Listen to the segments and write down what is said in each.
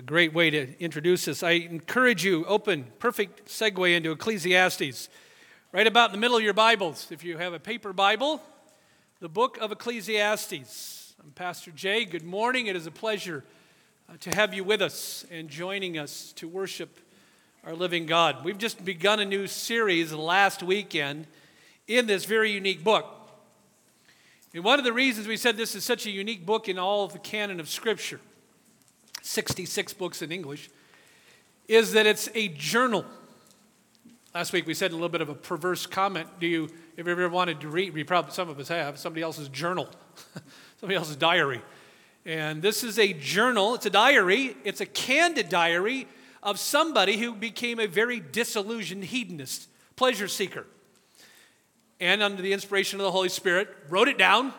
a great way to introduce us. I encourage you, open, perfect segue into Ecclesiastes. Right about in the middle of your Bibles, if you have a paper Bible, the book of Ecclesiastes. I'm Pastor Jay. Good morning. It is a pleasure uh, to have you with us and joining us to worship our living God. We've just begun a new series last weekend in this very unique book. And one of the reasons we said this is such a unique book in all of the canon of Scripture 66 books in English, is that it's a journal. Last week we said a little bit of a perverse comment. Do you, have you ever wanted to read, we probably, some of us have, somebody else's journal, somebody else's diary. And this is a journal, it's a diary, it's a candid diary of somebody who became a very disillusioned hedonist, pleasure seeker. And under the inspiration of the Holy Spirit, wrote it down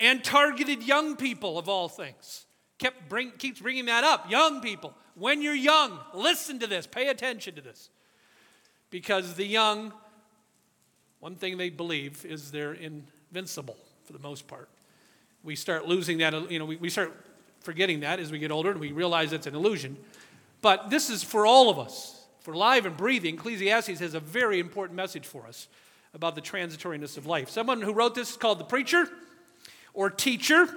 and targeted young people of all things kept bring, keeps bringing that up. Young people, when you're young, listen to this, pay attention to this. Because the young, one thing they believe is they're invincible for the most part. We start losing that, you know, we, we start forgetting that as we get older and we realize it's an illusion. But this is for all of us. For live and breathing, Ecclesiastes has a very important message for us about the transitoriness of life. Someone who wrote this is called the preacher or teacher.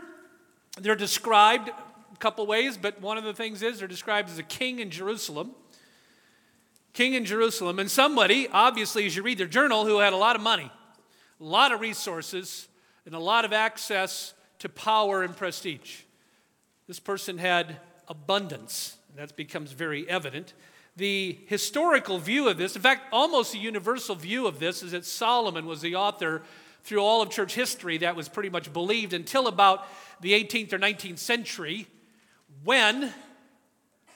They're described couple ways, but one of the things is they're described as a king in Jerusalem. King in Jerusalem, and somebody, obviously, as you read their journal, who had a lot of money, a lot of resources, and a lot of access to power and prestige. This person had abundance, and that becomes very evident. The historical view of this, in fact, almost a universal view of this, is that Solomon was the author through all of church history that was pretty much believed until about the 18th or 19th century when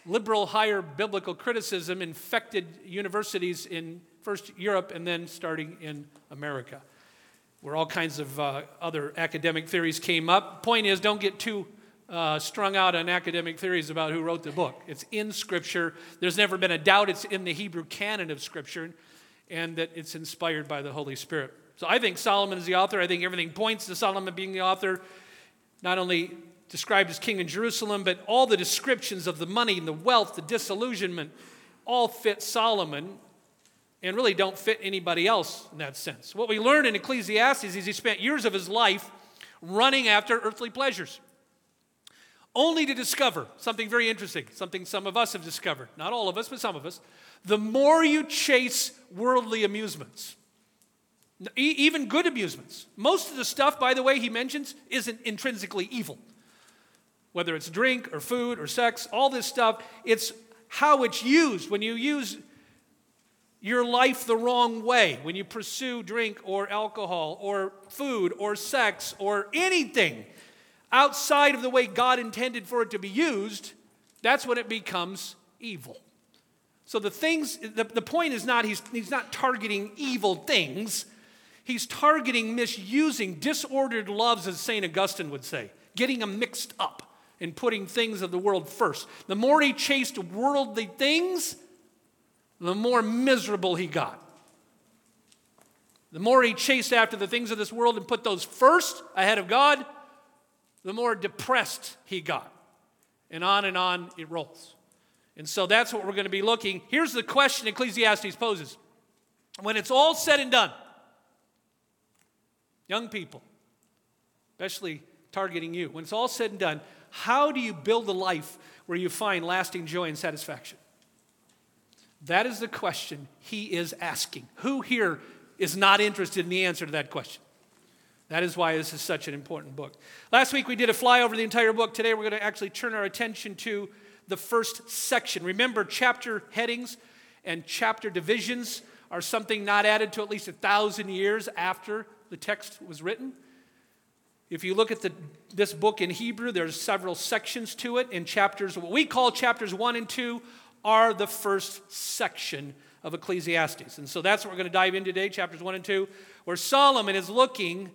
liberal higher biblical criticism infected universities in first Europe and then starting in America, where all kinds of uh, other academic theories came up. Point is, don't get too uh, strung out on academic theories about who wrote the book. It's in Scripture. There's never been a doubt it's in the Hebrew canon of Scripture and that it's inspired by the Holy Spirit. So I think Solomon is the author. I think everything points to Solomon being the author. Not only described as king in Jerusalem, but all the descriptions of the money and the wealth, the disillusionment, all fit Solomon and really don't fit anybody else in that sense. What we learn in Ecclesiastes is he spent years of his life running after earthly pleasures, only to discover something very interesting, something some of us have discovered, not all of us, but some of us. The more you chase worldly amusements, even good amusements, most of the stuff, by the way, he mentions isn't intrinsically evil whether it's drink or food or sex, all this stuff, it's how it's used. When you use your life the wrong way, when you pursue drink or alcohol or food or sex or anything outside of the way God intended for it to be used, that's when it becomes evil. So the things, the, the point is not he's, he's not targeting evil things. He's targeting misusing disordered loves, as St. Augustine would say, getting them mixed up in putting things of the world first. The more he chased worldly things, the more miserable he got. The more he chased after the things of this world and put those first ahead of God, the more depressed he got. And on and on it rolls. And so that's what we're going to be looking. Here's the question Ecclesiastes poses. When it's all said and done, young people, especially targeting you, when it's all said and done, how do you build a life where you find lasting joy and satisfaction? That is the question he is asking. Who here is not interested in the answer to that question? That is why this is such an important book. Last week we did a flyover of the entire book. Today we're going to actually turn our attention to the first section. Remember, chapter headings and chapter divisions are something not added to at least a thousand years after the text was written. If you look at the, this book in Hebrew, there's several sections to it. In chapters, what we call chapters one and two, are the first section of Ecclesiastes. And so that's what we're going to dive into today, chapters one and two, where Solomon is looking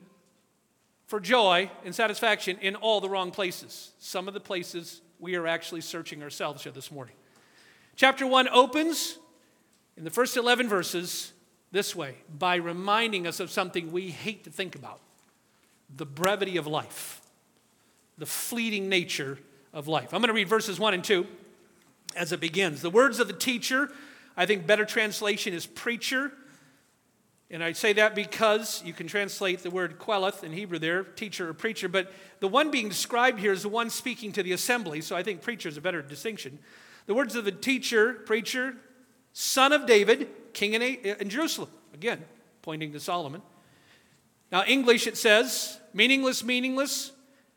for joy and satisfaction in all the wrong places. Some of the places we are actually searching ourselves here this morning. Chapter one opens in the first 11 verses this way by reminding us of something we hate to think about the brevity of life, the fleeting nature of life. I'm going to read verses 1 and 2. as it begins. The words of the teacher, I think better translation is preacher. And I say that because you can translate the word Qoheleth in Hebrew there, teacher or preacher, but the one being described here is the one speaking to the assembly, so I think preacher is a better distinction. The words of the teacher, preacher, son of David, king in, in Jerusalem. Again, pointing to Solomon. Now, English it says, meaningless, meaningless,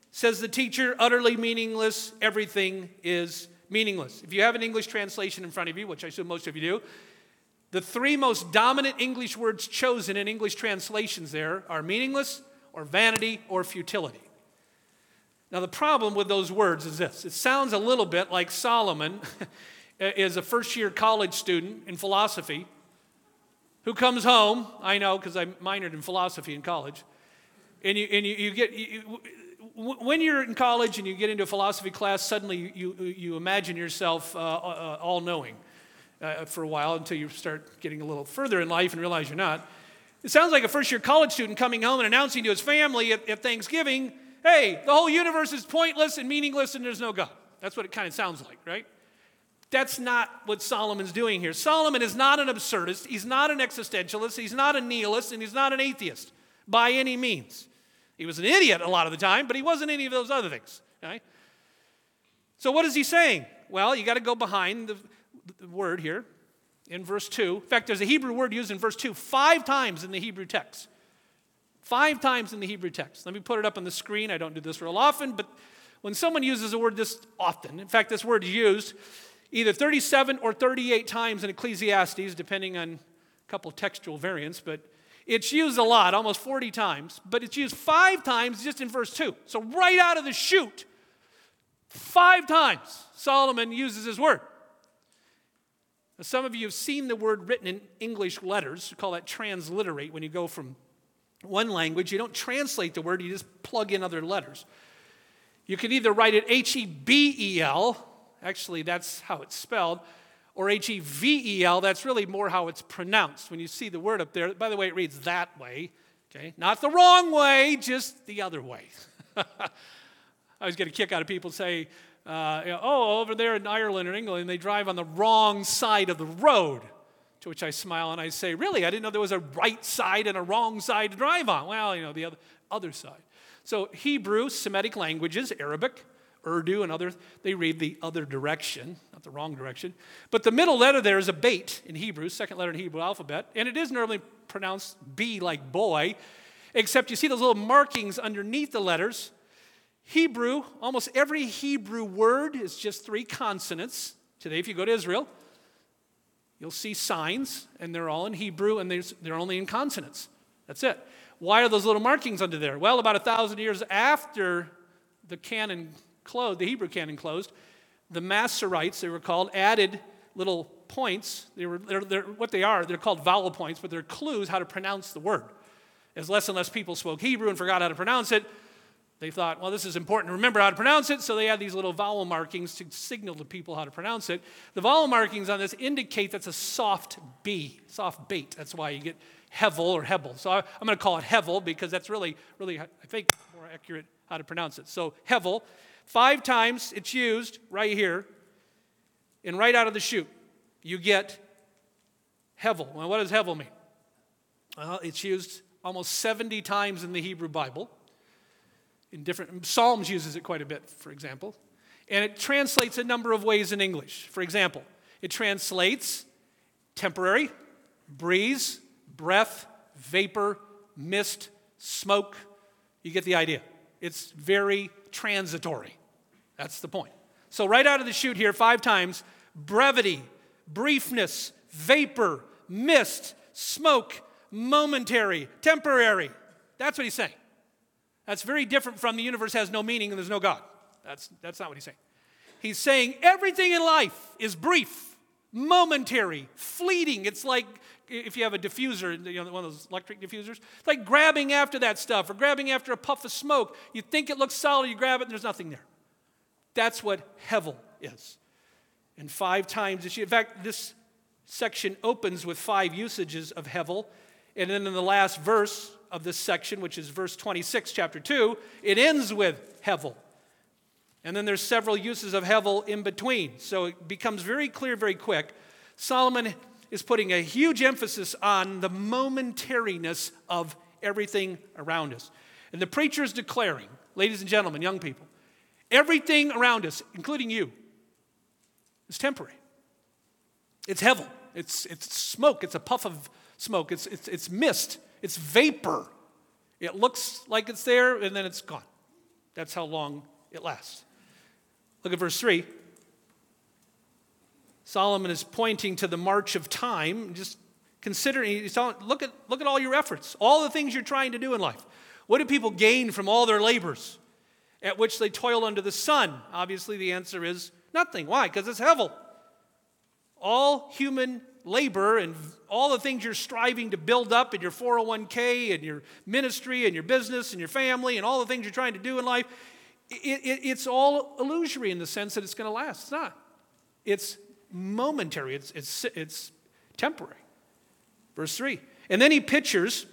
says the teacher, utterly meaningless, everything is meaningless. If you have an English translation in front of you, which I assume most of you do, the three most dominant English words chosen in English translations there are meaningless, or vanity, or futility. Now, the problem with those words is this it sounds a little bit like Solomon is a first year college student in philosophy who comes home. I know because I minored in philosophy in college. And you, and you, you get, you, when you're in college and you get into a philosophy class, suddenly you, you imagine yourself uh, uh, all knowing uh, for a while until you start getting a little further in life and realize you're not. It sounds like a first year college student coming home and announcing to his family at, at Thanksgiving, hey, the whole universe is pointless and meaningless and there's no God. That's what it kind of sounds like, right? That's not what Solomon's doing here. Solomon is not an absurdist, he's not an existentialist, he's not a nihilist, and he's not an atheist by any means. He was an idiot a lot of the time, but he wasn't any of those other things. So, what is he saying? Well, you got to go behind the, the word here in verse 2. In fact, there's a Hebrew word used in verse 2 five times in the Hebrew text. Five times in the Hebrew text. Let me put it up on the screen. I don't do this real often, but when someone uses a word this often, in fact, this word is used either 37 or 38 times in Ecclesiastes, depending on a couple textual variants, but it's used a lot, almost 40 times, but it's used five times just in verse 2. So, right out of the chute, five times Solomon uses his word. Now, some of you have seen the word written in English letters. We call that transliterate. When you go from one language, you don't translate the word, you just plug in other letters. You can either write it H E B E L, actually, that's how it's spelled, or H E V E L, that's really more how it's pronounced. When you see the word up there, by the way, it reads that way, okay? Not the wrong way, just the other way. I always get a kick out of people say, uh, oh, over there in Ireland or England, they drive on the wrong side of the road. To which I smile and I say, Really? I didn't know there was a right side and a wrong side to drive on. Well, you know, the other, other side. So, Hebrew, Semitic languages, Arabic, Urdu, and others, they read the other direction, not the wrong direction. But the middle letter there is a bait in Hebrew, second letter in Hebrew alphabet, and it is normally pronounced B like boy, except you see those little markings underneath the letters Hebrew, almost every Hebrew word is just three consonants. Today, if you go to Israel, you'll see signs, and they're all in Hebrew, and they're only in consonants. That's it. Why are those little markings under there? Well, about a thousand years after the canon closed, the Hebrew canon closed, the Masoretes, they were called, added little points. They were, they're, they're, what they are, they're called vowel points, but they're clues how to pronounce the word. As less and less people spoke Hebrew and forgot how to pronounce it, they thought, well, this is important to remember how to pronounce it, so they had these little vowel markings to signal to people how to pronounce it. The vowel markings on this indicate that's a soft B, soft bait. That's why you get Hevel or Hebel. So I, am going to call it Hevel because that's really, really, I think, more accurate how to pronounce it. So Hevel, five times it's used right here, and right out of the chute, you get Hevel. Well, what does Hevel mean? Well, it's used almost 70 times in the Hebrew Bible in different Psalms uses it quite a bit, for example. And it translates a number of ways in English. For example, it translates temporary, breeze, breath, vapor, mist, smoke. You get the idea. It's very transitory. That's the point. So, right out of the chute here, five times brevity, briefness, vapor, mist, smoke, momentary, temporary. That's what he's saying. That's very different from the universe has no meaning and there's no God. That's, that's not what he's saying. He's saying everything in life is brief, momentary, fleeting. It's like if you have a diffuser, you know, one of those electric diffusers, it's like grabbing after that stuff or grabbing after a puff of smoke. You think it looks solid, you grab it, and there's nothing there. That's what Hevel is. And five times, in fact, this section opens with five usages of Hevel. And then in the last verse, of this section, which is verse 26, chapter 2, it ends with Hevel. And then there's several uses of hevel in between. So it becomes very clear very quick. Solomon is putting a huge emphasis on the momentariness of everything around us. And the preacher is declaring, ladies and gentlemen, young people, everything around us, including you, is temporary. It's hevel. It's, it's smoke. It's a puff of smoke. It's, it's, it's mist. It's vapor. It looks like it's there and then it's gone. That's how long it lasts. Look at verse 3. Solomon is pointing to the march of time, just considering, he's telling, look, at, look at all your efforts, all the things you're trying to do in life. What do people gain from all their labors at which they toil under the sun? Obviously, the answer is nothing. Why? Because it's hevel. All human labor and all the things you're striving to build up in your 401k and your ministry and your business and your family and all the things you're trying to do in life, it, it, it's all illusory in the sense that it's going to last. It's not. It's momentary, it's, it's, it's temporary. Verse 3. And then he pictures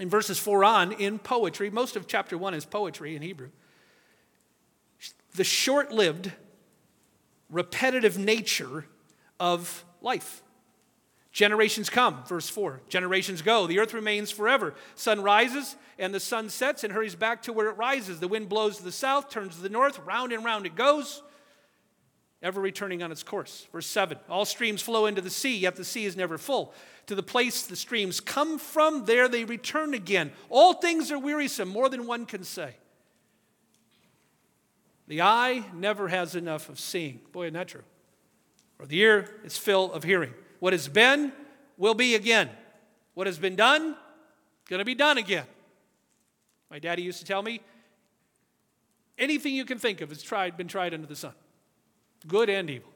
in verses 4 on in poetry, most of chapter 1 is poetry in Hebrew, the short lived, repetitive nature of life. Generations come, verse 4. Generations go. The earth remains forever. Sun rises and the sun sets and hurries back to where it rises. The wind blows to the south, turns to the north, round and round it goes ever returning on its course. Verse 7 All streams flow into the sea, yet the sea is never full. To the place the streams come from, there they return again. All things are wearisome, more than one can say. The eye never has enough of seeing. Boy, isn't that true? Or the ear is full of hearing. What has been will be again. What has been done, going to be done again. My daddy used to tell me anything you can think of has tried, been tried under the sun good and evil.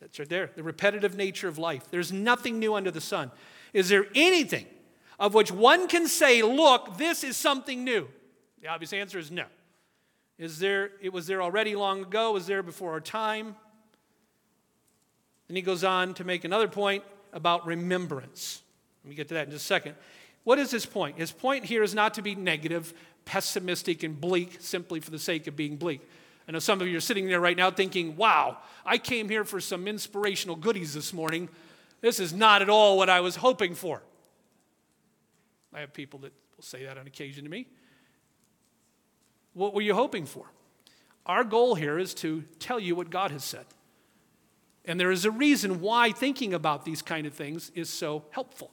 That's right there. The repetitive nature of life. There's nothing new under the sun. Is there anything of which one can say, look, this is something new? The obvious answer is no. Is there, it was there already long ago, was there before our time. Then he goes on to make another point about remembrance. Let me get to that in just a second. What is his point? His point here is not to be negative, pessimistic, and bleak simply for the sake of being bleak. I know some of you are sitting there right now thinking, wow, I came here for some inspirational goodies this morning. This is not at all what I was hoping for. I have people that will say that on occasion to me. What were you hoping for? Our goal here is to tell you what God has said. And there is a reason why thinking about these kind of things is so helpful.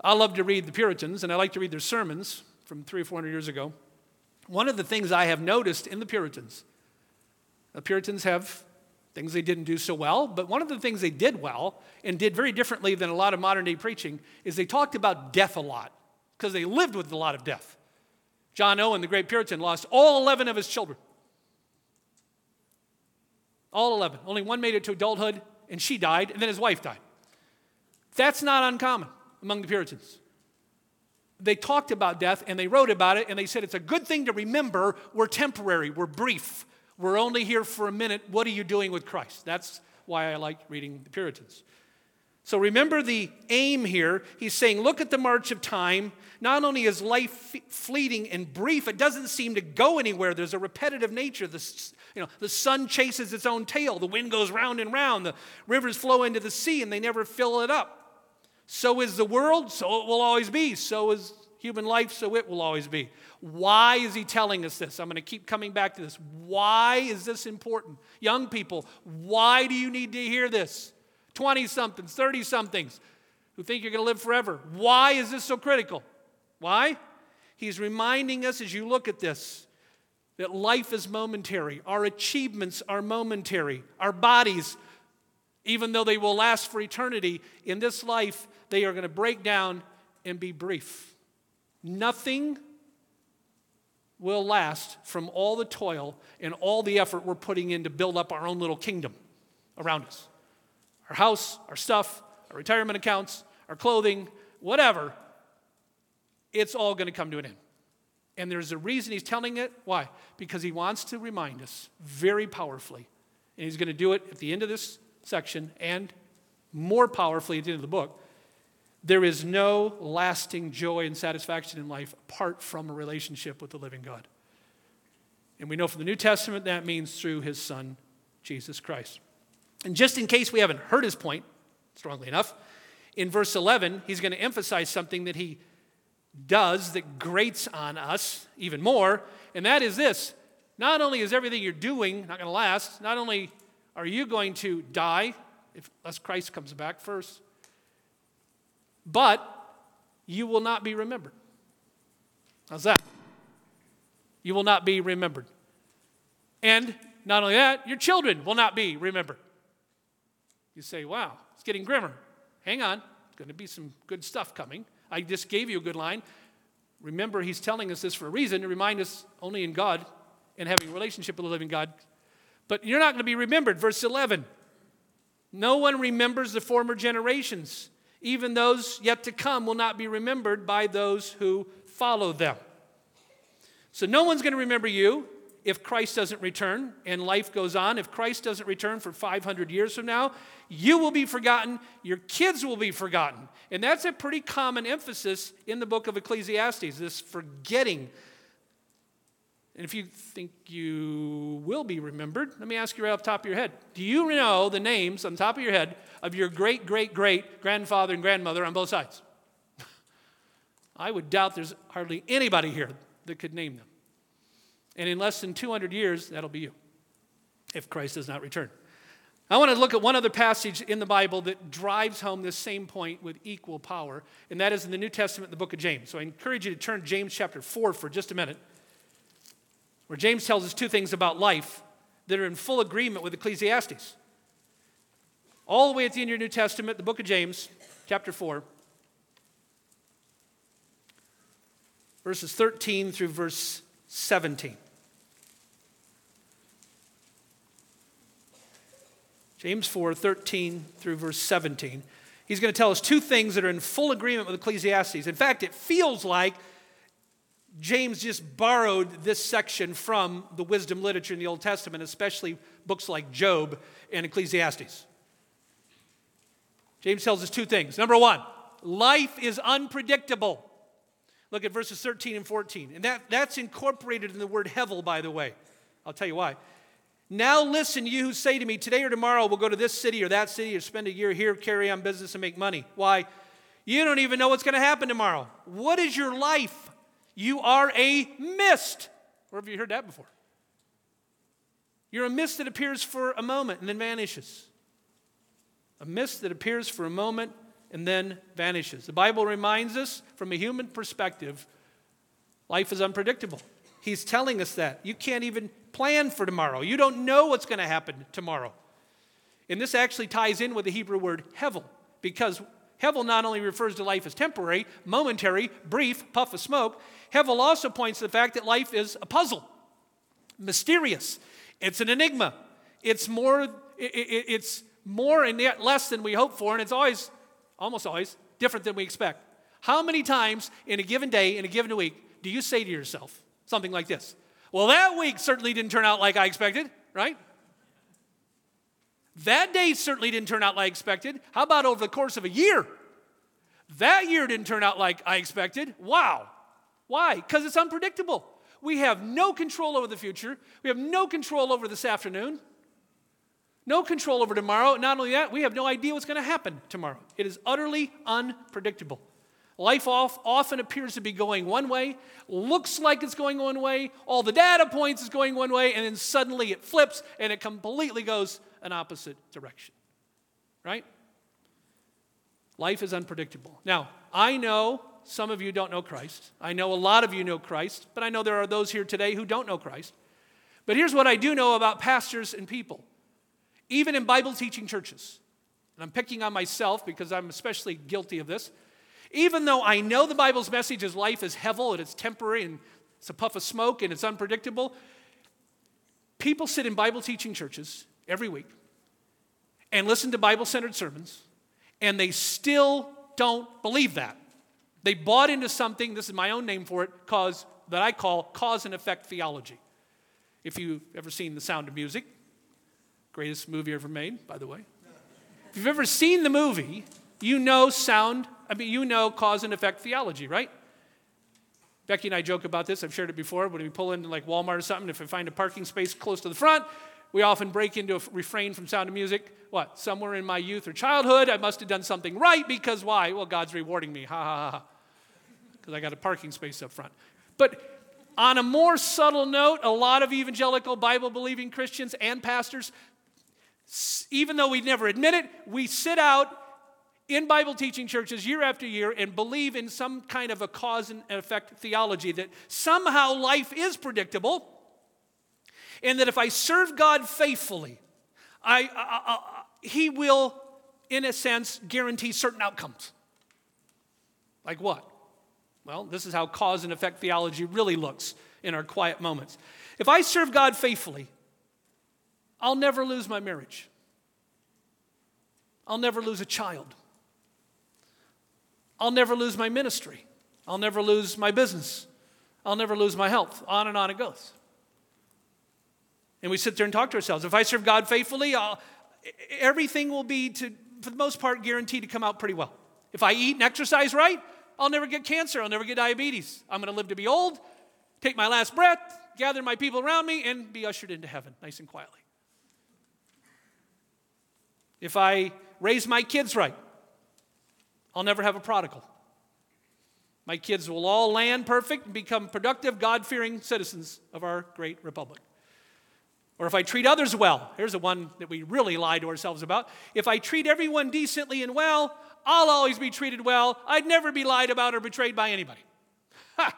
I love to read the Puritans, and I like to read their sermons from three or four hundred years ago. One of the things I have noticed in the Puritans, the Puritans have things they didn't do so well, but one of the things they did well and did very differently than a lot of modern day preaching is they talked about death a lot because they lived with a lot of death. John Owen, the great Puritan, lost all 11 of his children. All 11. Only one made it to adulthood, and she died, and then his wife died. That's not uncommon among the Puritans they talked about death and they wrote about it and they said it's a good thing to remember we're temporary, we're brief, we're only here for a minute. What are you doing with Christ? That's why I like reading the Puritans. So remember the aim here. He's saying, look at the march of time. Not only is life fleeting and brief, it doesn't seem to go anywhere. There's a repetitive nature. The, you know, the sun chases its own tail, the wind goes round and round, the rivers flow into the sea, and they never fill it up. So is the world, so it will always be. So is human life, so it will always be. Why is he telling us this? I'm going to keep coming back to this. Why is this important? Young people, why do you need to hear this? 20 somethings, 30 somethings who think you're going to live forever. Why is this so critical? Why? He's reminding us as you look at this that life is momentary, our achievements are momentary, our bodies even though they will last for eternity, in this life, they are going to break down and be brief. Nothing will last from all the toil and all the effort we're putting in to build up our own little kingdom around us. Our house, our stuff, our retirement accounts, our clothing, whatever, it's all going to come to an end. And there's a reason he's telling it. Why? Because he wants to remind us very powerfully. And he's going to do it at the end of this section and more powerfully at the end of the book, there is no lasting joy and satisfaction in life apart from a relationship with the living God. And we know from the New Testament that means through his son, Jesus Christ. And just in case we haven't heard his point, strongly enough, in verse 11, he's going to emphasize something that he does that grates on us even more, and that is this. Not only is everything you're doing not going to last, not only are you going to die, if, unless Christ comes back first, but you will not be remembered. How's that? You will not be remembered. And not only that, your children will not be remembered. You say, wow, it's getting grimmer. Hang on, there's going to be some good stuff coming. I just gave you a good line. Remember, he's telling us this for a reason to remind us only in God and having a relationship with the living God. But you're not going to be remembered. Verse 11 No one remembers the former generations. Even those yet to come will not be remembered by those who follow them. So no one's going to remember you if Christ doesn't return and life goes on, if Christ doesn't return for 500 years from now, you will be forgotten, your kids will be forgotten. And that's a pretty common emphasis in the book of Ecclesiastes, this forgetting. And if you think you will be remembered, let me ask you right off the top of your head. Do you know the names on the top of your head of your great, great, great grandfather and grandmother on both sides? I would doubt there's hardly anybody here that could name them. And in less than 200 years, that'll be you if Christ does not return. I want to look at one other passage in the Bible that drives home this same point with equal power, and that is in the New Testament, the book of James. So I encourage you to turn to James chapter 4 for just a minute, where James tells us two things about life that are in full agreement with Ecclesiastes. All the way at the end of your New Testament, the book of James, chapter 4, verses 13 through verse 17. James 4 13 through verse 17. He's going to tell us two things that are in full agreement with Ecclesiastes. In fact, it feels like James just borrowed this section from the wisdom literature in the Old Testament, especially books like Job and Ecclesiastes. James tells us two things. Number one, life is unpredictable. Look at verses 13 and 14. And that, that's incorporated in the word hevel, by the way. I'll tell you why. Now listen, you who say to me, today or tomorrow we'll go to this city or that city or spend a year here, carry on business, and make money. Why? You don't even know what's going to happen tomorrow. What is your life? You are a mist. Where have you heard that before? You're a mist that appears for a moment and then vanishes. A mist that appears for a moment and then vanishes. The Bible reminds us from a human perspective, life is unpredictable. He's telling us that. You can't even plan for tomorrow. You don't know what's going to happen tomorrow. And this actually ties in with the Hebrew word hevel, because hevel not only refers to life as temporary, momentary, brief, puff of smoke, hevel also points to the fact that life is a puzzle, mysterious. It's an enigma. It's more, it's more and yet less than we hope for, and it's always, almost always, different than we expect. How many times in a given day, in a given week, do you say to yourself something like this? Well, that week certainly didn't turn out like I expected, right? That day certainly didn't turn out like I expected. How about over the course of a year? That year didn't turn out like I expected. Wow. Why? Because it's unpredictable. We have no control over the future. We have no control over this afternoon. No control over tomorrow. Not only that, we have no idea what's going to happen tomorrow. It is utterly unpredictable. Life often appears to be going one way, looks like it's going one way, all the data points is going one way, and then suddenly it flips and it completely goes an opposite direction. Right? Life is unpredictable. Now, I know some of you don't know Christ. I know a lot of you know Christ, but I know there are those here today who don't know Christ. But here's what I do know about pastors and people, even in Bible teaching churches. And I'm picking on myself because I'm especially guilty of this. Even though I know the Bible's message is life is hevel and it's temporary and it's a puff of smoke and it's unpredictable, people sit in Bible teaching churches every week and listen to Bible centered sermons, and they still don't believe that. They bought into something, this is my own name for it, cause, that I call cause and effect theology. If you've ever seen The Sound of Music, greatest movie ever made, by the way. If you've ever seen the movie, you know sound I mean, you know cause and effect theology, right? Becky and I joke about this. I've shared it before. When we pull into like Walmart or something, if we find a parking space close to the front, we often break into a refrain from Sound of Music. What? Somewhere in my youth or childhood, I must have done something right because why? Well, God's rewarding me. Ha ha ha. Because I got a parking space up front. But on a more subtle note, a lot of evangelical Bible believing Christians and pastors, even though we never admit it, we sit out in Bible teaching churches year after year and believe in some kind of a cause and effect theology that somehow life is predictable and that if I serve God faithfully, I, I, I, He will, in a sense, guarantee certain outcomes. Like what? Well, this is how cause and effect theology really looks in our quiet moments. If I serve God faithfully, I'll never lose my marriage. I'll never lose a child. I'll never lose my ministry. I'll never lose my business. I'll never lose my health. On and on it goes. And we sit there and talk to ourselves. If I serve God faithfully, I'll, everything will be, to, for the most part, guaranteed to come out pretty well. If I eat and exercise right, I'll never get cancer. I'll never get diabetes. I'm going to live to be old, take my last breath, gather my people around me, and be ushered into heaven nice and quietly. If I raise my kids right, I'll never have a prodigal. My kids will all land perfect and become productive, God fearing citizens of our great republic. Or if I treat others well, here's the one that we really lie to ourselves about. If I treat everyone decently and well, I'll always be treated well. I'd never be lied about or betrayed by anybody. Ha!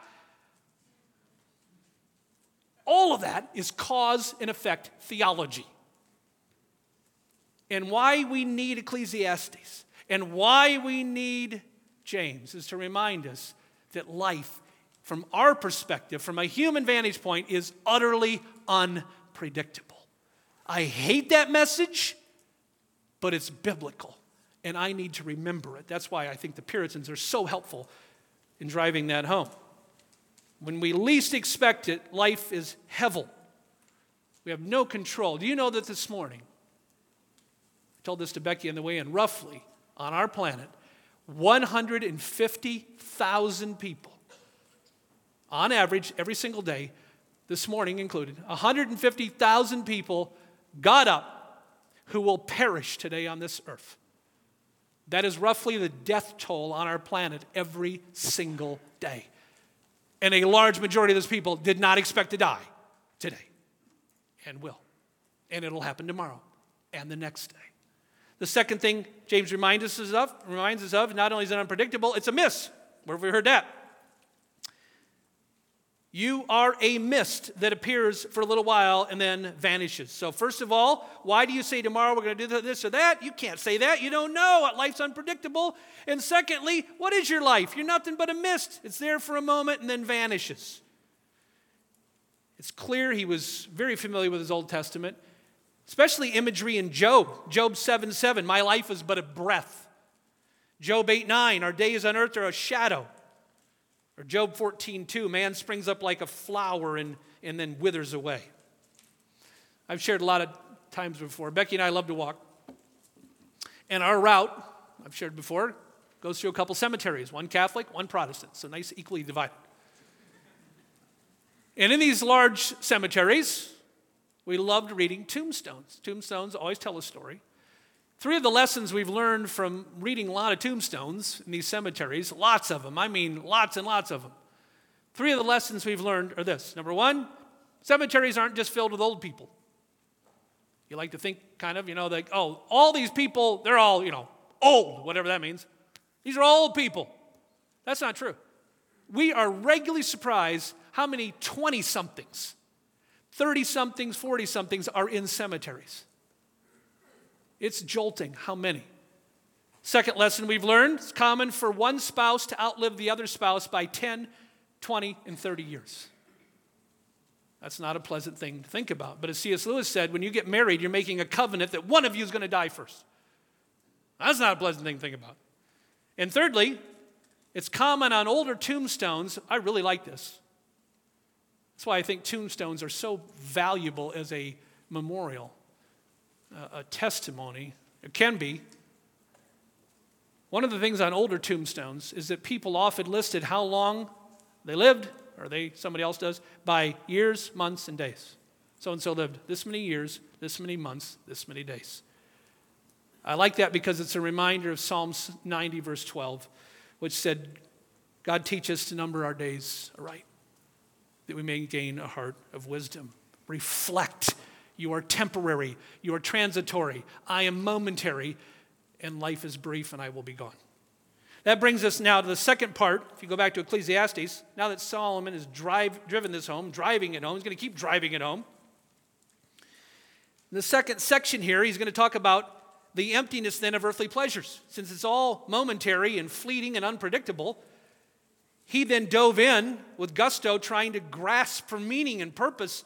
All of that is cause and effect theology. And why we need Ecclesiastes and why we need James is to remind us that life, from our perspective, from a human vantage point, is utterly unpredictable. I hate that message, but it's biblical and I need to remember it. That's why I think the Puritans are so helpful in driving that home. When we least expect it, life is hevel. We have no control. Do you know that this morning, I told this to Becky on the way in, roughly on our planet, 150,000 people, on average, every single day, this morning included, 150,000 people got up who will perish today on this earth. That is roughly the death toll on our planet every single day. And a large majority of those people did not expect to die today and will. And it'll happen tomorrow and the next day. The second thing James reminds us of, reminds us of, not only is it unpredictable, it's a miss. Where have we heard that? You are a mist that appears for a little while and then vanishes. So, first of all, why do you say tomorrow we're going to do this or that? You can't say that. You don't know. Life's unpredictable. And secondly, what is your life? You're nothing but a mist. It's there for a moment and then vanishes. It's clear he was very familiar with his Old Testament, especially imagery in Job. Job 7 7, my life is but a breath. Job 8 9, our days on earth are a shadow. Or Job 14, 2, man springs up like a flower and, and then withers away. I've shared a lot of times before. Becky and I love to walk. And our route, I've shared before, goes through a couple cemeteries one Catholic, one Protestant, so nice, equally divided. And in these large cemeteries, we loved reading tombstones. Tombstones always tell a story. Three of the lessons we've learned from reading a lot of tombstones in these cemeteries, lots of them, I mean lots and lots of them. Three of the lessons we've learned are this. Number one, cemeteries aren't just filled with old people. You like to think, kind of, you know, like, oh, all these people, they're all, you know, old, whatever that means. These are old people. That's not true. We are regularly surprised how many 20 somethings, 30 somethings, 40 somethings are in cemeteries. It's jolting. How many? Second lesson we've learned it's common for one spouse to outlive the other spouse by 10, 20, and 30 years. That's not a pleasant thing to think about. But as C.S. Lewis said, when you get married, you're making a covenant that one of you is going to die first. That's not a pleasant thing to think about. And thirdly, it's common on older tombstones. I really like this. That's why I think tombstones are so valuable as a memorial a testimony. It can be. One of the things on older tombstones is that people often listed how long they lived or they, somebody else does, by years, months, and days. So and so lived this many years, this many months, this many days. I like that because it's a reminder of Psalms 90, verse 12, which said, God teach us to number our days aright, that we may gain a heart of wisdom. Reflect. You are temporary, you are transitory, I am momentary, and life is brief, and I will be gone. That brings us now to the second part. If you go back to Ecclesiastes, now that Solomon has drive, driven this home, driving it home, he's going to keep driving it home. In the second section here, he's going to talk about the emptiness then of earthly pleasures. Since it's all momentary and fleeting and unpredictable, he then dove in with gusto, trying to grasp for meaning and purpose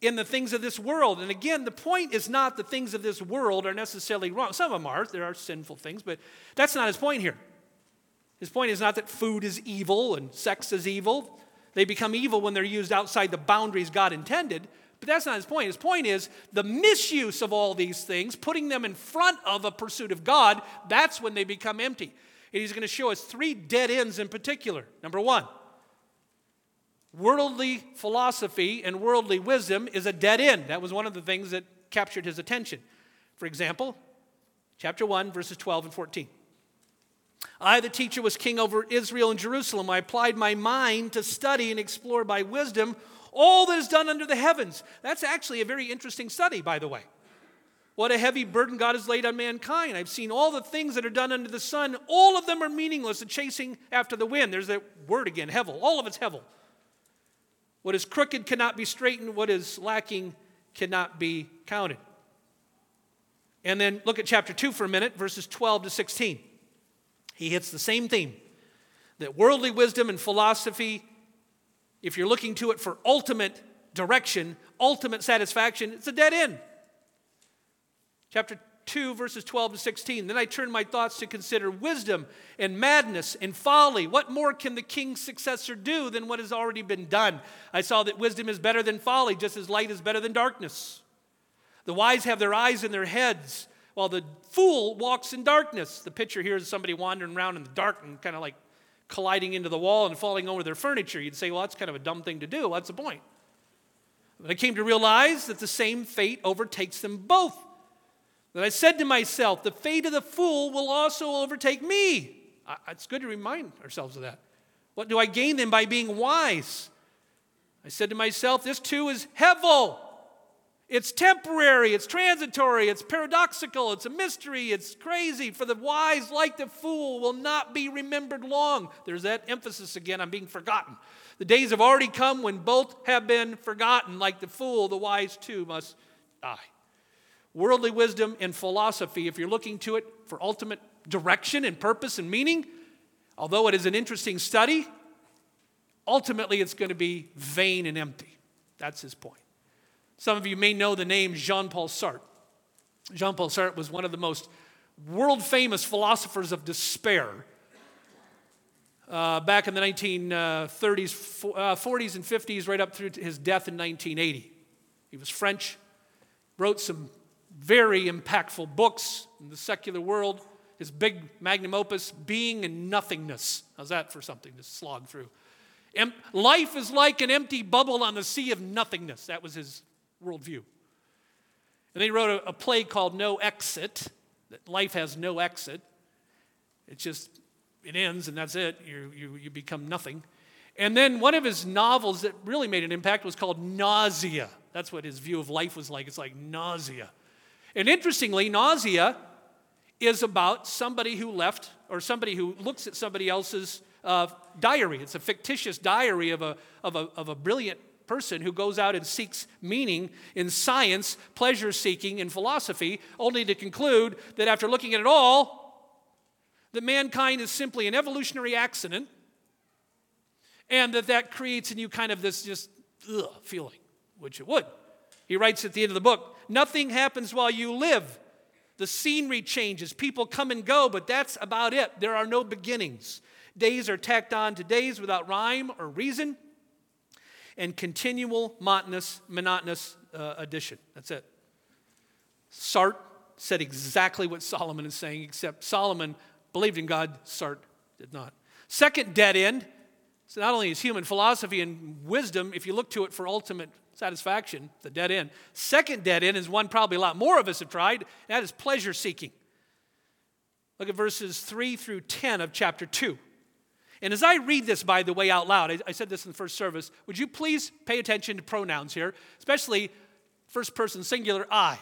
in the things of this world. And again, the point is not the things of this world are necessarily wrong. Some of them are, there are sinful things, but that's not his point here. His point is not that food is evil and sex is evil. They become evil when they're used outside the boundaries God intended. But that's not his point. His point is the misuse of all these things, putting them in front of a pursuit of God, that's when they become empty. And he's going to show us three dead ends in particular. Number one, worldly philosophy and worldly wisdom is a dead end. That was one of the things that captured his attention. For example, chapter 1, verses 12 and 14. I, the teacher, was king over Israel and Jerusalem. I applied my mind to study and explore by wisdom all that is done under the heavens. That's actually a very interesting study, by the way. What a heavy burden God has laid on mankind. I've seen all the things that are done under the sun. All of them are meaningless and chasing after the wind. There's that word again, hevel. All of it's hevel. What is crooked cannot be straightened. What is lacking cannot be counted. And then look at chapter 2 for a minute, verses 12 to 16 he hits the same theme that worldly wisdom and philosophy, if you're looking to it for ultimate direction, ultimate satisfaction, it's a dead end. Chapter 2, verses 12 to 16. Then I turned my thoughts to consider wisdom and madness and folly. What more can the king's successor do than what has already been done? I saw that wisdom is better than folly, just as light is better than darkness. The wise have their eyes in their heads, while the fool walks in darkness. The picture here is somebody wandering around in the dark and kind of like colliding into the wall and falling over their furniture. You'd say, well, that's kind of a dumb thing to do. What's the point? But I came to realize that the same fate overtakes them both. That I said to myself, the fate of the fool will also overtake me. It's good to remind ourselves of that. What do I gain then by being wise? I said to myself, this too is hevel. It's temporary, it's transitory, it's paradoxical, it's a mystery, it's crazy. For the wise, like the fool, will not be remembered long. There's that emphasis again on being forgotten. The days have already come when both have been forgotten. Like the fool, the wise too must die. Worldly wisdom and philosophy, if you're looking to it for ultimate direction and purpose and meaning, although it is an interesting study, ultimately it's going to be vain and empty. That's his point. Some of you may know the name Jean Paul Sartre. Jean Paul Sartre was one of the most world famous philosophers of despair. Uh, back in the 1930s, uh, 40s, and 50s, right up through his death in 1980. He was French, wrote some very impactful books in the secular world. His big magnum opus, Being and Nothingness. How's that for something to slog through? Em- life is like an empty bubble on the sea of nothingness. That was his worldview. And then he wrote a, a play called No Exit, that life has no exit. It just, it ends and that's it. You, you, you become nothing. And then one of his novels that really made an impact was called Nausea. That's what his view of life was like. It's like nausea. And interestingly, nausea is about somebody who left or somebody who looks at somebody else's uh, diary. It's a fictitious diary of a, of, a, of a brilliant person who goes out and seeks meaning in science, pleasure seeking, and philosophy, only to conclude that after looking at it all, that mankind is simply an evolutionary accident and that that creates in you kind of this just ugh, feeling, which it would. He writes at the end of the book nothing happens while you live. The scenery changes, people come and go, but that's about it. There are no beginnings. Days are tacked on to days without rhyme or reason and continual monotonous, monotonous uh, addition. That's it. Sartre said exactly what Solomon is saying, except Solomon believed in God, Sartre did not. Second dead end So not only is human philosophy and wisdom, if you look to it for ultimate satisfaction, the dead end. Second dead end is one probably a lot more of us have tried, that is pleasure seeking. Look at verses 3 through 10 of chapter 2. And as I read this, by the way, out loud, I, I said this in the first service, would you please pay attention to pronouns here, especially first person singular I.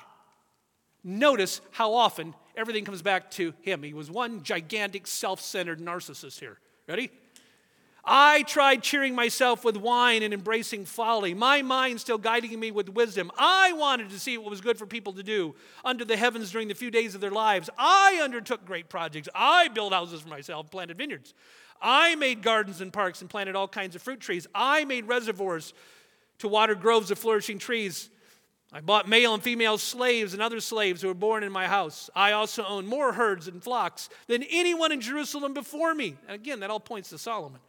Notice how often everything comes back to him. He was one gigantic self centered narcissist here. Ready? I tried cheering myself with wine and embracing folly, my mind still guiding me with wisdom. I wanted to see what was good for people to do under the heavens during the few days of their lives. I undertook great projects. I built houses for myself, planted vineyards. I made gardens and parks and planted all kinds of fruit trees. I made reservoirs to water groves of flourishing trees. I bought male and female slaves and other slaves who were born in my house. I also owned more herds and flocks than anyone in Jerusalem before me. And again, that all points to Solomon.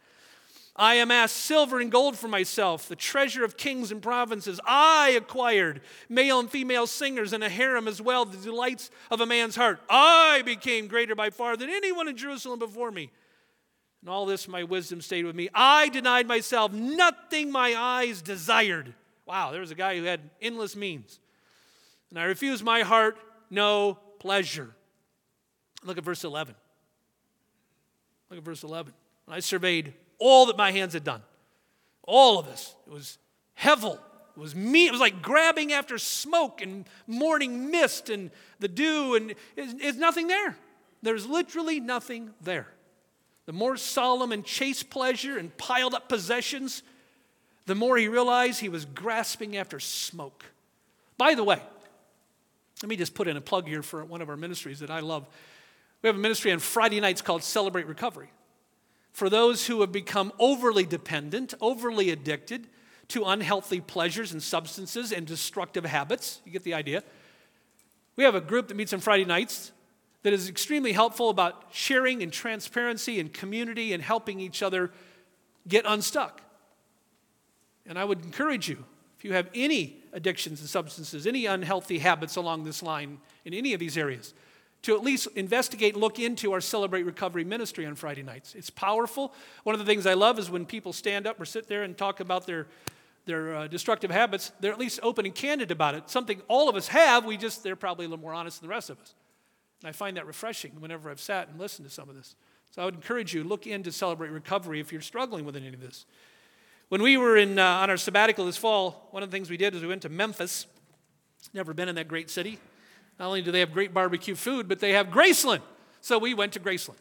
I amassed silver and gold for myself, the treasure of kings and provinces. I acquired male and female singers and a harem as well, the delights of a man's heart. I became greater by far than anyone in Jerusalem before me. And all this, my wisdom stayed with me. I denied myself nothing my eyes desired. Wow, there was a guy who had endless means. And I refused my heart no pleasure. Look at verse 11. Look at verse 11. I surveyed all that my hands had done. All of this. It was hevel. It was me. It was like grabbing after smoke and morning mist and the dew, and it's nothing there. There's literally nothing there. The more solemn and chased pleasure and piled up possessions, the more he realized he was grasping after smoke. By the way, let me just put in a plug here for one of our ministries that I love. We have a ministry on Friday nights called Celebrate Recovery. For those who have become overly dependent, overly addicted to unhealthy pleasures and substances and destructive habits, you get the idea. We have a group that meets on Friday nights that is extremely helpful about sharing and transparency and community and helping each other get unstuck. And I would encourage you, if you have any addictions and substances, any unhealthy habits along this line in any of these areas, to at least investigate, and look into our Celebrate Recovery ministry on Friday nights. It's powerful. One of the things I love is when people stand up or sit there and talk about their, their uh, destructive habits, they're at least open and candid about it. Something all of us have, we just, they're probably a little more honest than the rest of us. And I find that refreshing whenever I've sat and listened to some of this. So I would encourage you, look into Celebrate Recovery if you're struggling with any of this. When we were in, uh, on our sabbatical this fall, one of the things we did is we went to Memphis. Never been in that great city. Not only do they have great barbecue food, but they have Graceland. So we went to Graceland.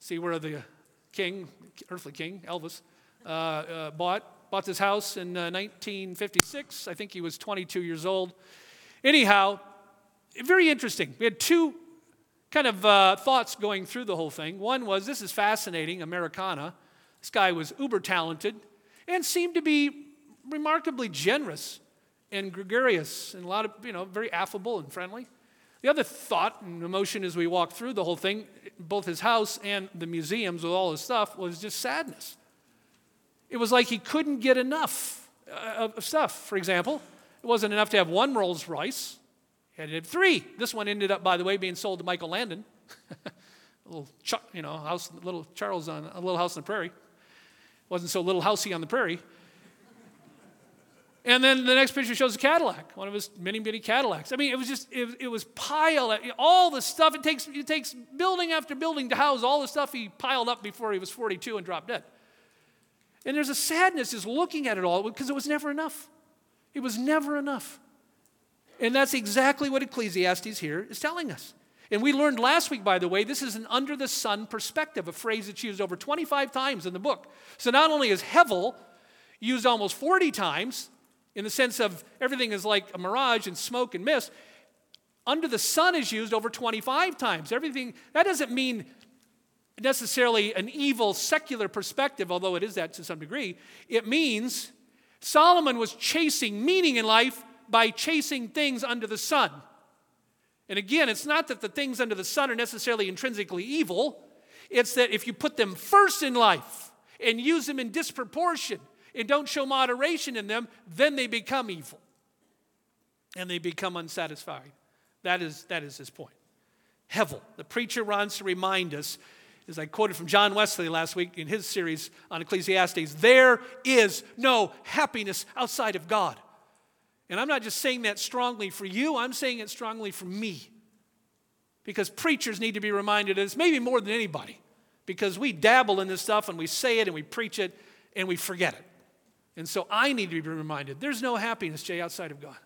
See where the king, earthly king, Elvis, uh, uh, bought, bought this house in 1956. Uh, I think he was 22 years old. Anyhow, very interesting. We had two kind of uh, thoughts going through the whole thing. One was this is fascinating, Americana. This guy was uber talented and seemed to be remarkably generous and gregarious and a lot of, you know, very affable and friendly. The other thought and emotion as we walked through the whole thing, both his house and the museums with all his stuff, was just sadness. It was like he couldn't get enough uh, of stuff. For example, it wasn't enough to have one Rolls Royce, he had three. This one ended up, by the way, being sold to Michael Landon. a little, you know, house, little Charles on a little house on the prairie wasn't so little housey on the prairie. And then the next picture shows a Cadillac, one of his many, many Cadillacs. I mean, it was just, it, it was pile, all the stuff. It takes, it takes building after building to house all the stuff he piled up before he was 42 and dropped dead. And there's a sadness just looking at it all because it was never enough. It was never enough. And that's exactly what Ecclesiastes here is telling us. And we learned last week, by the way, this is an under the sun perspective, a phrase that's used over 25 times in the book. So not only is Hevel used almost 40 times in the sense of everything is like a mirage and smoke and mist, under the sun is used over 25 times. Everything, that doesn't mean necessarily an evil secular perspective, although it is that to some degree. It means Solomon was chasing meaning in life by chasing things under the sun. And again, it's not that the things under the sun are necessarily intrinsically evil, it's that if you put them first in life and use them in disproportion and don't show moderation in them, then they become evil and they become unsatisfied. That is, that is his point. Hevel, the preacher wants to remind us as I quoted from John Wesley last week in his series on Ecclesiastes, there is no happiness outside of God. And I'm not just saying that strongly for you, I'm saying it strongly for me. Because preachers need to be reminded of this, maybe more than anybody, because we dabble in this stuff and we say it and we preach it and we forget it. And so I need to be reminded there's no happiness, Jay, outside of God.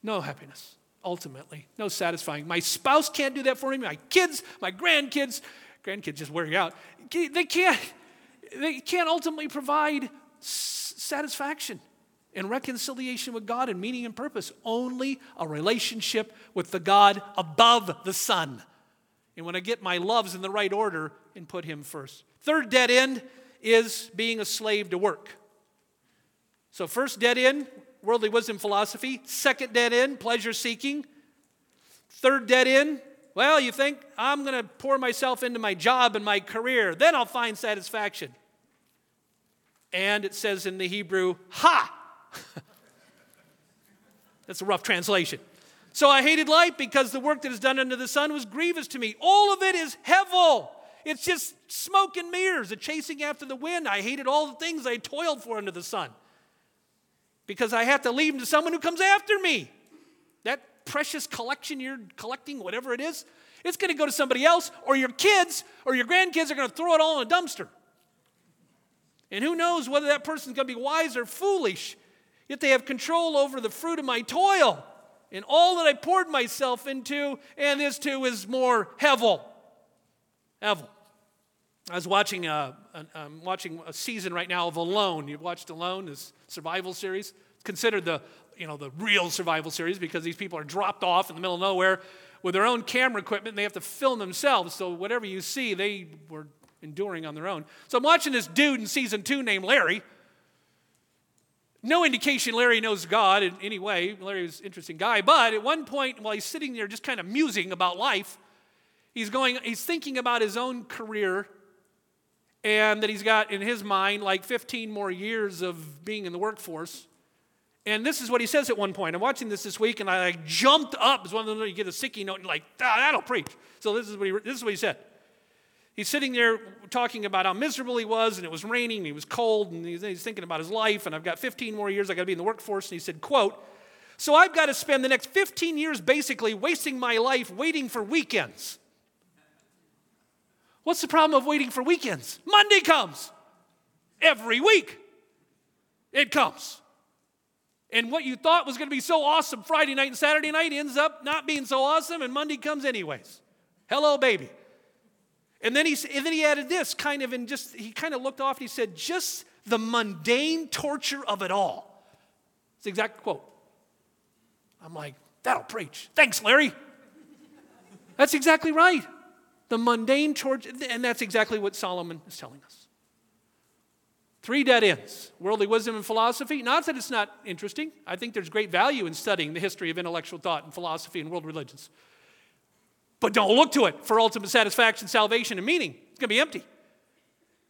No happiness, ultimately. No satisfying. My spouse can't do that for me. My kids, my grandkids, grandkids just wear you out. They can't, they can't ultimately provide satisfaction and reconciliation with God and meaning and purpose. Only a relationship with the God above the sun. And when I get my loves in the right order and put Him first. Third dead end is being a slave to work. So, first dead end, worldly wisdom philosophy. Second dead end, pleasure seeking. Third dead end, well, you think I'm going to pour myself into my job and my career, then I'll find satisfaction. And it says in the Hebrew, ha! That's a rough translation. So I hated life because the work that is done under the sun was grievous to me. All of it is hevel. It's just smoke and mirrors, a chasing after the wind. I hated all the things I toiled for under the sun because I have to leave them to someone who comes after me. That precious collection you're collecting, whatever it is, it's going to go to somebody else, or your kids or your grandkids are going to throw it all in a dumpster. And who knows whether that person's going to be wise or foolish, yet they have control over the fruit of my toil. And all that I poured myself into, and this too is more hevel. Hevel. I was watching a, I'm watching a season right now of Alone. You've watched Alone, this survival series. It's considered the, you know, the real survival series because these people are dropped off in the middle of nowhere with their own camera equipment and they have to film themselves. So whatever you see, they were enduring on their own. So I'm watching this dude in season two named Larry. No indication Larry knows God in any way. Larry's an interesting guy. But at one point, while he's sitting there just kind of musing about life, he's going, he's thinking about his own career and that he's got in his mind like 15 more years of being in the workforce. And this is what he says at one point. I'm watching this this week, and I like jumped up. It's one of those you get a sticky note and like, ah, that'll preach. So this is what he this is what he said. He's sitting there talking about how miserable he was, and it was raining, and he was cold, and he's, he's thinking about his life. And I've got 15 more years. I got to be in the workforce. And he said, "quote So I've got to spend the next 15 years basically wasting my life waiting for weekends." What's the problem of waiting for weekends? Monday comes. Every week it comes. And what you thought was going to be so awesome Friday night and Saturday night ends up not being so awesome, and Monday comes anyways. Hello, baby. And then he, and then he added this kind of, and just, he kind of looked off and he said, just the mundane torture of it all. It's the exact quote. I'm like, that'll preach. Thanks, Larry. That's exactly right the mundane towards, and that's exactly what Solomon is telling us. Three dead ends worldly wisdom and philosophy. Not that it's not interesting. I think there's great value in studying the history of intellectual thought and philosophy and world religions. But don't look to it for ultimate satisfaction, salvation, and meaning. It's going to be empty.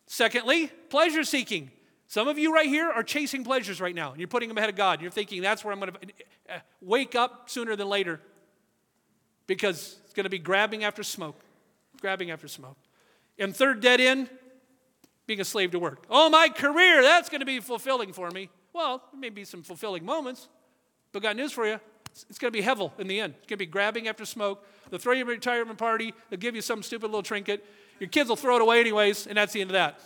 Secondly, pleasure seeking. Some of you right here are chasing pleasures right now, and you're putting them ahead of God. You're thinking that's where I'm going to uh, wake up sooner than later because it's going to be grabbing after smoke grabbing after smoke. And third dead end, being a slave to work. Oh, my career, that's going to be fulfilling for me. Well, there may be some fulfilling moments, but got news for you. It's going to be hevel in the end. It's going to be grabbing after smoke. They'll throw you a retirement party. They'll give you some stupid little trinket. Your kids will throw it away anyways, and that's the end of that.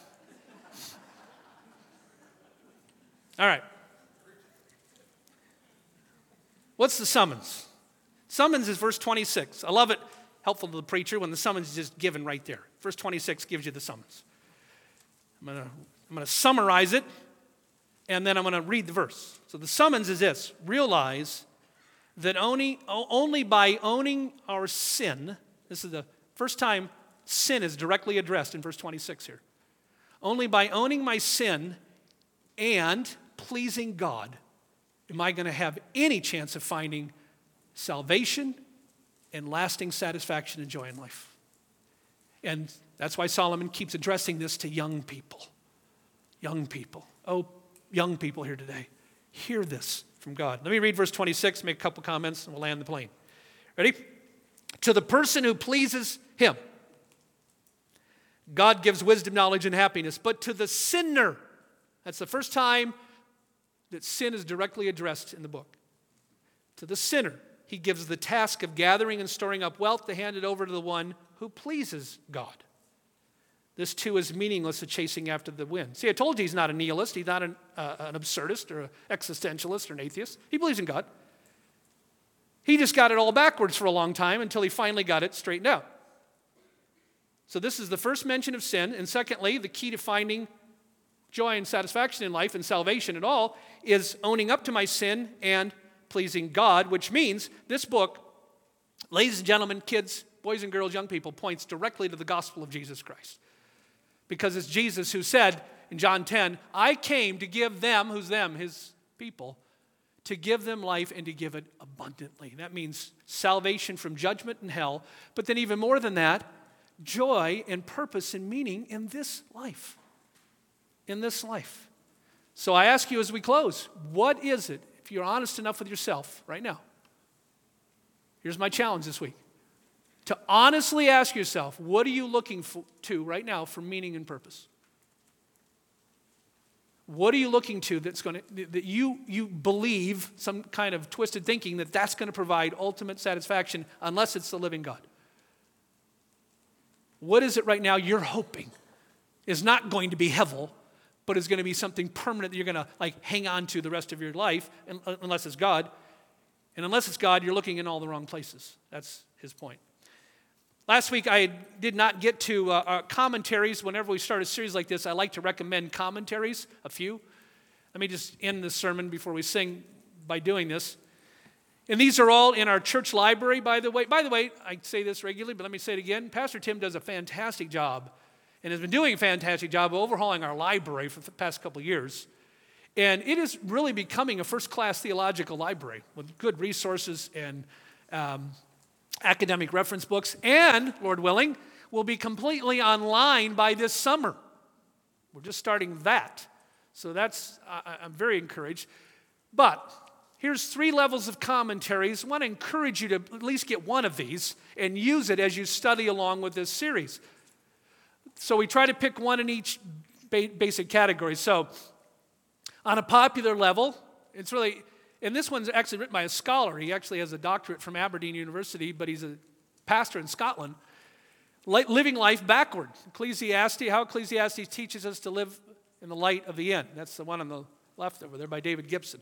All right. What's the summons? Summons is verse 26. I love it helpful to the preacher when the summons is just given right there. Verse 26 gives you the summons. I'm going to I'm going to summarize it and then I'm going to read the verse. So the summons is this realize that only, only by owning our sin, this is the first time sin is directly addressed in verse 26 here. Only by owning my sin and pleasing God am I going to have any chance of finding salvation and lasting satisfaction and joy in life. And that's why Solomon keeps addressing this to young people. Young people. Oh, young people here today, hear this from God. Let me read verse 26, make a couple comments, and we'll land the plane. Ready? To the person who pleases him, God gives wisdom, knowledge, and happiness. But to the sinner, that's the first time that sin is directly addressed in the book. To the sinner, he gives the task of gathering and storing up wealth to hand it over to the one who pleases God. This too is meaningless to chasing after the wind. See, I told you he's not a nihilist, he's not an, uh, an absurdist or an existentialist or an atheist. He believes in God. He just got it all backwards for a long time until he finally got it straightened out. So, this is the first mention of sin. And secondly, the key to finding joy and satisfaction in life and salvation at all is owning up to my sin and pleasing God, which means this book, ladies and gentlemen, kids, boys and girls, young people, points directly to the gospel of Jesus Christ. Because it's Jesus who said in John 10, I came to give them, who's them, his people, to give them life and to give it abundantly. That means salvation from judgment and hell, but then even more than that, joy and purpose and meaning in this life. In this life. So I ask you as we close, what is it, if you're honest enough with yourself right now? Here's my challenge this week to honestly ask yourself, what are you looking for, to right now for meaning and purpose? What are you looking to that's going to, that you, you believe, some kind of twisted thinking that that's going to provide ultimate satisfaction unless it's the living God? What is it right now you're hoping is not going to be hevel, but is going to be something permanent that you're going to like hang on to the rest of your life, unless it's God? And unless it's God, you're looking in all the wrong places. That's his point. Last week, I did not get to uh, uh, commentaries. Whenever we start a series like this, I like to recommend commentaries, a few. Let me just end this sermon before we sing by doing this. And these are all in our church library, by the way. By the way, I say this regularly, but let me say it again. Pastor Tim does a fantastic job and has been doing a fantastic job of overhauling our library for the past couple years. And it is really becoming a first class theological library with good resources and um, academic reference books, and, Lord willing, will be completely online by this summer. We're just starting that. So that's, I, I'm very encouraged. But here's three levels of commentaries. I want to encourage you to at least get one of these and use it as you study along with this series. So we try to pick one in each basic category. So, on a popular level, it's really and this one's actually written by a scholar. He actually has a doctorate from Aberdeen University, but he's a pastor in Scotland. Living life backward. Ecclesiastes, how Ecclesiastes teaches us to live in the light of the end. That's the one on the left over there by David Gibson.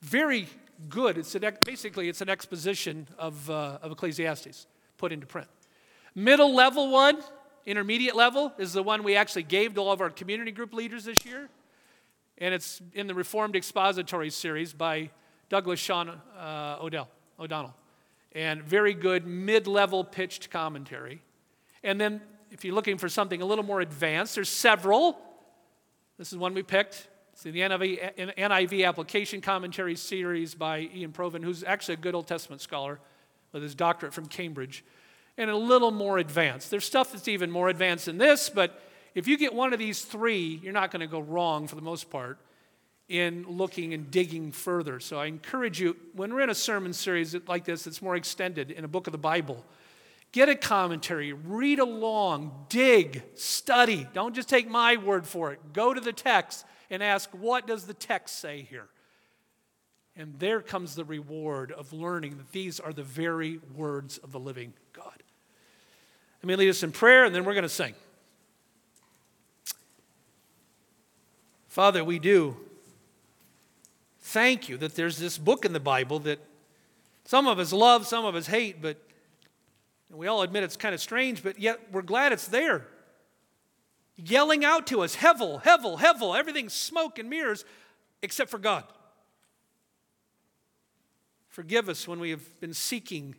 Very good. It's an, basically it's an exposition of, uh, of Ecclesiastes put into print. Middle level one, intermediate level, is the one we actually gave to all of our community group leaders this year and it's in the Reformed Expository series by Douglas Sean uh, Odell, O'Donnell. And very good mid level pitched commentary. And then, if you're looking for something a little more advanced, there's several. This is one we picked. It's the NIV, NIV Application Commentary series by Ian Provan, who's actually a good Old Testament scholar with his doctorate from Cambridge, and a little more advanced. There's stuff that's even more advanced than this, but if you get one of these three, you're not going to go wrong for the most part in looking and digging further. So I encourage you, when we're in a sermon series like this that's more extended in a book of the Bible, get a commentary, read along, dig, study. Don't just take my word for it. Go to the text and ask, what does the text say here? And there comes the reward of learning that these are the very words of the living God. Let me lead us in prayer, and then we're going to sing. Father, we do thank you that there's this book in the Bible that some of us love, some of us hate, but we all admit it's kind of strange, but yet we're glad it's there. Yelling out to us, Hevel, Hevel, Hevel, everything's smoke and mirrors except for God. Forgive us when we have been seeking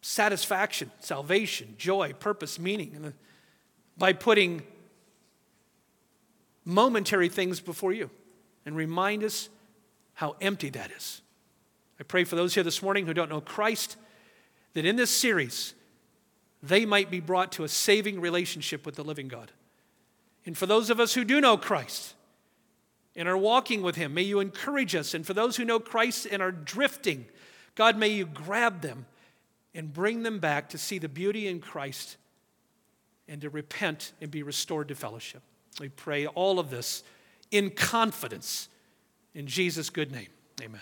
satisfaction, salvation, joy, purpose, meaning, uh, by putting momentary things before you and remind us how empty that is. I pray for those here this morning who don't know Christ that in this series they might be brought to a saving relationship with the living God. And for those of us who do know Christ and are walking with Him, may you encourage us. And for those who know Christ and are drifting, God, may you grab them and bring them back to see the beauty in Christ and to repent and be restored to fellowship. We pray all of this in confidence in Jesus' good name. Amen.